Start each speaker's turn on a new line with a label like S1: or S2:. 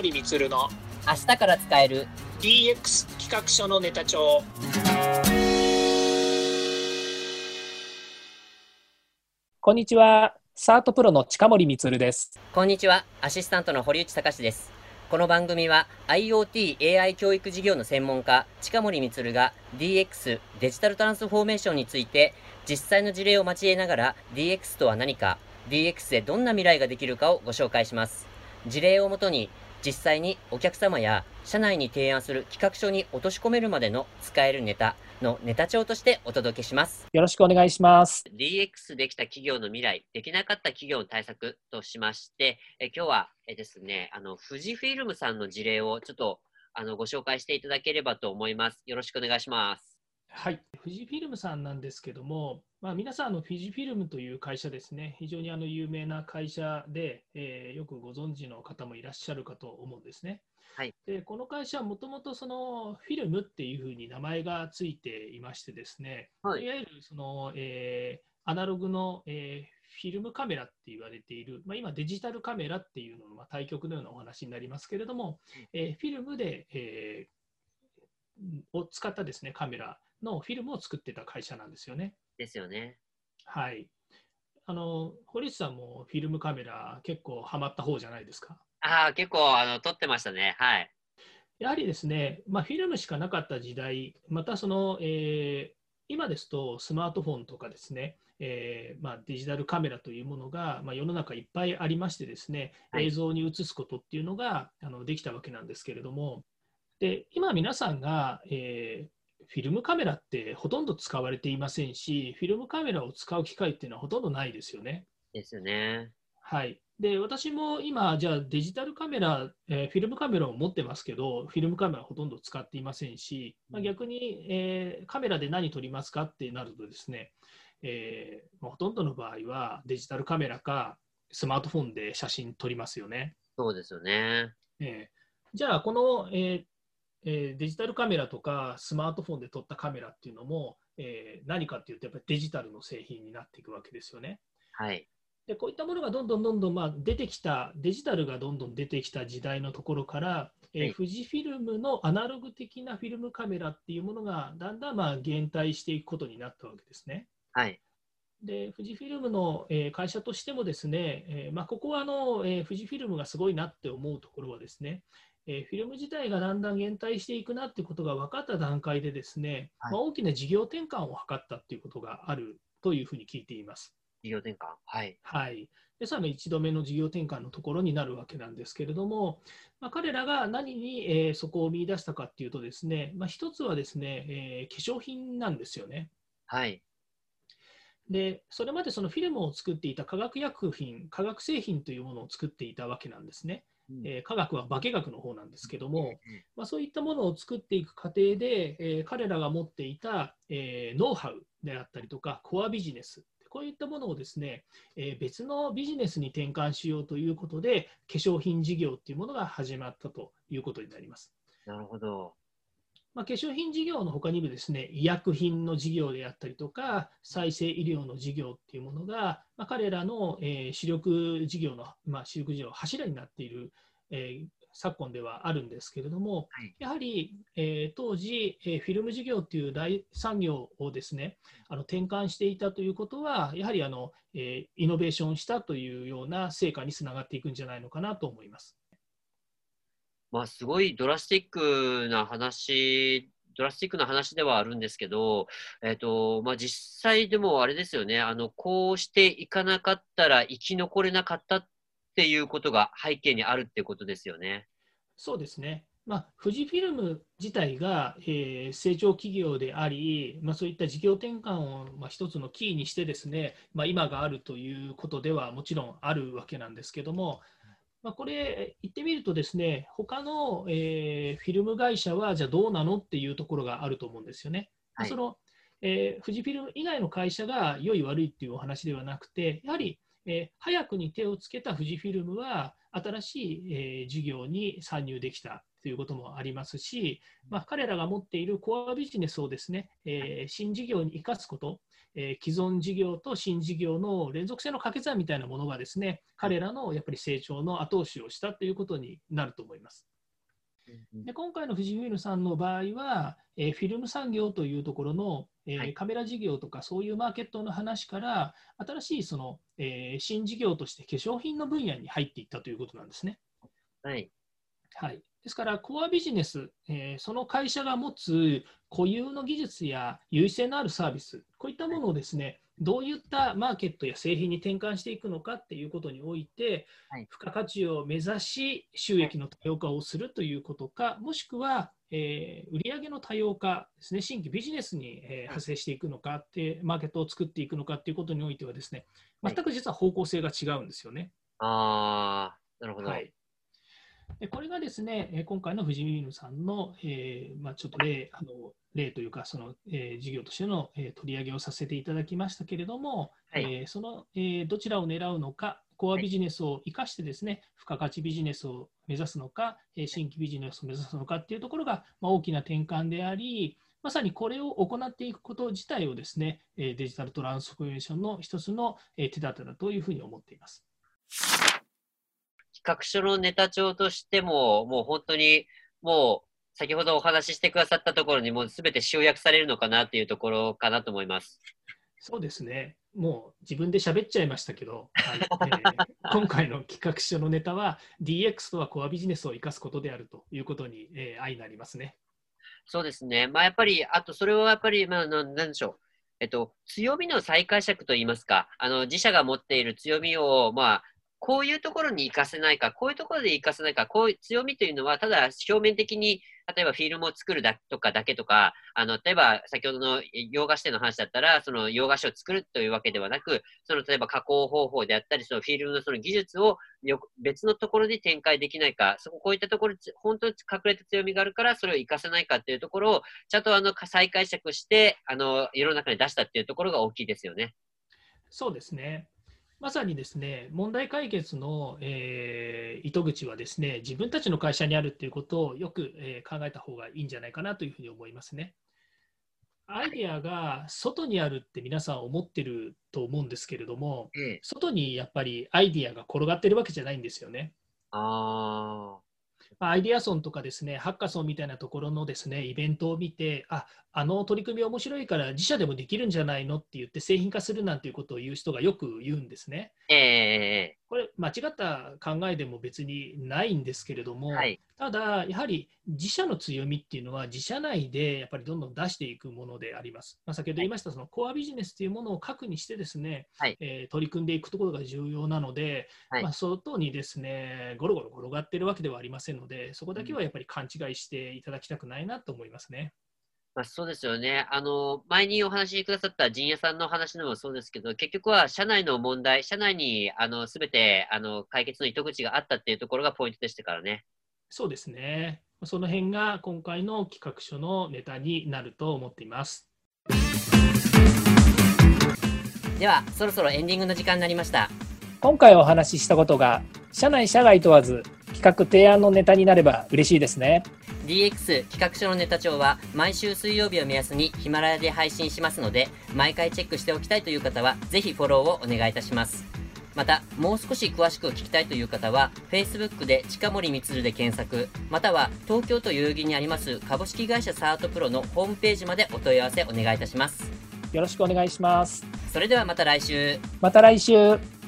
S1: 森充の
S2: 明日から使える
S1: DX 企画書のネタ帳。こんにちは。サートプロの近森充です。
S2: こんにちは。アシスタントの堀内隆です。この番組は IoT、AI 教育事業の専門家近森充が DX デジタルトランスフォーメーションについて実際の事例を交えながら DX とは何か DX でどんな未来ができるかをご紹介します。事例をもとに実際にお客様や社内に提案する企画書に落とし込めるまでの使えるネタのネタ帳としてお届けします。
S1: よろしくお願いします。
S2: DX できた企業の未来、できなかった企業の対策としまして、え今日はえですね、あの、富士フィルムさんの事例をちょっとあのご紹介していただければと思います。よろしくお願いします。
S1: はい、富士フィルムさんなんですけども、まあ、皆さん、の、富士フィルムという会社ですね、非常にあの有名な会社で、えー、よくご存知の方もいらっしゃるかと思うんですね。
S2: はい、
S1: でこの会社はもともとそのフィルムっていうふうに名前がついていましてですね、はい、いわゆるその、えー、アナログの、えー、フィルムカメラって言われている、まあ、今デジタルカメラっていうのの、まあ、対極のようなお話になりますけれども、えー、フィルムで、えー、を使ったですねカメラのフィルムを作ってた会社なんですよね。
S2: ですよね。
S1: はい。あの堀内さんもフィルムカメラ結構ハマった方じゃないですか？
S2: ああ、結構あの撮ってましたね。はい。
S1: やはりですね、まあ、フィルムしかなかった時代、またその、えー、今ですとスマートフォンとかですね、えーまあ、デジタルカメラというものが、まあ、世の中いっぱいありましてですね、映像に映すことっていうのがあのできたわけなんですけれども、で今皆さんが、えー、フィルムカメラってほとんど使われていませんし、フィルムカメラを使う機会っていうのはほとんどないですよね。
S2: ですよね。
S1: はい。で、私も今、じゃあデジタルカメラ、えー、フィルムカメラを持ってますけど、フィルムカメラほとんど使っていませんし、まあ、逆に、えー、カメラで何撮りますかってなるとですね、えー、ほとんどの場合はデジタルカメラかスマートフォンで写真撮りますよね。
S2: そうですよね。
S1: えー、じゃあ、この、えー、えー、デジタルカメラとかスマートフォンで撮ったカメラっていうのも、えー、何かっていうと、やっぱりデジタルの製品になっていくわけですよね。
S2: はい、
S1: でこういったものがどんどんどんどん、まあ、出てきた、デジタルがどんどん出てきた時代のところから、えー、富士フィルムのアナログ的なフィルムカメラっていうものがだんだんまあ減退していくことになったわけですね。
S2: はい、
S1: で富士フィルムの、えー、会社としてもですね、えーまあ、ここはあの、えー、富士フィルムがすごいなって思うところはですね、えー、フィルム自体がだんだん減退していくなってことが分かった段階でですね、はい、まあ、大きな事業転換を図ったっていうことがあるというふうに聞いています。
S2: 事業転換はい。
S1: はい。で、さらに1度目の事業転換のところになるわけなんですけれども、まあ、彼らが何に、えー、そこを見出したかっていうとですね、まあ、一つはですね、えー、化粧品なんですよね。
S2: はい。
S1: で、それまでそのフィルムを作っていた化学薬品、化学製品というものを作っていたわけなんですね。えー、科学は化学の方なんですけども、まあ、そういったものを作っていく過程で、えー、彼らが持っていた、えー、ノウハウであったりとかコアビジネスこういったものをですね、え別のビジネスに転換しようということで化粧品事業っていうものが始まったということになります。
S2: なるほど。
S1: まあ、化粧品事業の他にもですね医薬品の事業であったりとか再生医療の事業っていうものが、まあ、彼らの、えー、主力事業の、まあ、主力事業柱になっている、えー、昨今ではあるんですけれども、はい、やはり、えー、当時、えー、フィルム事業っていう大産業をですねあの転換していたということはやはりあの、えー、イノベーションしたというような成果につながっていくんじゃないのかなと思います。
S2: まあ、すごいドラスティックな話、ドラスティックな話ではあるんですけど、えっ、ー、と、まあ、実際でもあれですよね、あの、こうしていかなかったら生き残れなかったっていうことが背景にあるってことですよね。
S1: そうですね。まあ、富士フィルム自体が、えー、成長企業であり、まあ、そういった事業転換を、まあ、一つのキーにしてですね、まあ、今があるということではもちろんあるわけなんですけども、まあ、これ、言ってみるとですね、他の、えー、フィルム会社はじゃあどうなのっていうところがあると思うんですよね。はい、そのえー、富士フィルム以外の会社が良い悪いっていうお話ではなくて、やはり、えー、早くに手をつけた富士フィルムは新しい、えー、事業に参入できたということもありますし、まあ、彼らが持っているコアビジネスをですね、えー、新事業に生かすこと、えー、既存事業と新事業の連続性の掛け算みたいなものがですね、彼らのやっぱり成長の後押しをしたということになると思います。で今回の富士フイルムさんの場合は、えー、フィルム産業というところの、えーはい、カメラ事業とかそういうマーケットの話から新しいその、えー、新事業として化粧品の分野に入っていったということなんですね。
S2: はい、
S1: はい、ですから、コアビジネス、えー、その会社が持つ固有の技術や優位性のあるサービス、こういったものをですね、どういったマーケットや製品に転換していくのかっていうことにおいて、はい、付加価値を目指し、収益の多様化をするということか、もしくは、えー、売上の多様化ですね、新規ビジネスに、えー、派生していくのかって、マーケットを作っていくのかっていうことにおいてはですね、全く実は方向性が違うんですよね。
S2: ああ、なるほど。
S1: はいこれがですね、今回の富士見犬さんの、えーまあ、ちょっと例あの例というか、その、えー、事業としての、えー、取り上げをさせていただきましたけれども、はい、えー、その、えー、どちらを狙うのか、コアビジネスを生かしてですね、はい、付加価値ビジネスを目指すのか、えー、新規ビジネスを目指すのかっていうところが、まあ、大きな転換であり、まさにこれを行っていくこと自体をですね、デジタルトランスフォーメーションの一つの手立てだというふうに思っています。
S2: 企画書のネタ帳としても、もう本当に、もう、先ほどお話ししてくださったところにもう全て集約されるのかなっていうところかなと思います。
S1: そうですね。もう自分で喋っちゃいましたけど、はいえー、今回の企画書のネタは DX とはコアビジネスを生かすことであるということに、えー、相なりますね。
S2: そうですね。まあやっぱり、あとそれはやっぱり、まあなんでしょう。えっと、強みの再解釈といいますか、あの自社が持っている強みを、まあ、こういうところに活かせないか、こういうところで活かせないか、こういう強みというのは、ただ表面的に、例えばフィルムを作るだとかだけとか、あの、例えば先ほどの洋菓子店の話だったら、その洋菓子を作るというわけではなく、その例えば加工方法であったり、そのフィルムのその技術を別のところに展開できないか、そここういったところ、本当に隠れた強みがあるから、それを活かせないかっていうところを、ちゃんとあの、再解釈して、あの、世の中に出したっていうところが大きいですよね。
S1: そうですね。まさにですね、問題解決の、えー、糸口はですね、自分たちの会社にあるっていうことをよく、えー、考えた方がいいんじゃないかなというふうに思いますね。アイデアが外にあるって皆さん思ってると思うんですけれども、うん、外にやっぱりアイデアが転がってるわけじゃないんですよね。
S2: あ
S1: アイデアソンとかですね、ハッカソンみたいなところのですね、イベントを見て、あ、あの取り組み面白いから自社でもできるんじゃないのって言って製品化するなんていうことを言う人がよく言うんですね。
S2: え、
S1: これ間違った考えでも別にないんですけれども、はい、ただやはり自社の強みっていうのは自社内でやっぱりどんどん出していくものであります。まあ、先ほど言いましたそのコアビジネスというものを核にしてですね、はい、えー、取り組んでいくところが重要なので、はい、まあ、外にですねゴロゴロ転がってるわけではありませんのでそこだけはやっぱり勘違いしていただきたくないなと思いますね。
S2: まあ、そうですよね。あの、前にお話しくださった陣屋さんの話でもそうですけど、結局は社内の問題、社内に、あの、すべて、あの、解決の糸口があったっていうところがポイントでしたからね。
S1: そうですね。その辺が今回の企画書のネタになると思っています。
S2: では、そろそろエンディングの時間になりました。
S1: 今回お話ししたことが、社内社外問わず、企画提案のネタになれば嬉しいですね。
S2: DX 企画書のネタ帳は毎週水曜日を目安にヒマラヤで配信しますので、毎回チェックしておきたいという方は、ぜひフォローをお願いいたします。また、もう少し詳しく聞きたいという方は、Facebook で近森光で検索、または東京都代々木にあります株式会社サートプロのホームページまでお問い合わせお願いいたします。
S1: よろしくお願いします。
S2: それではまた来週。
S1: また来週。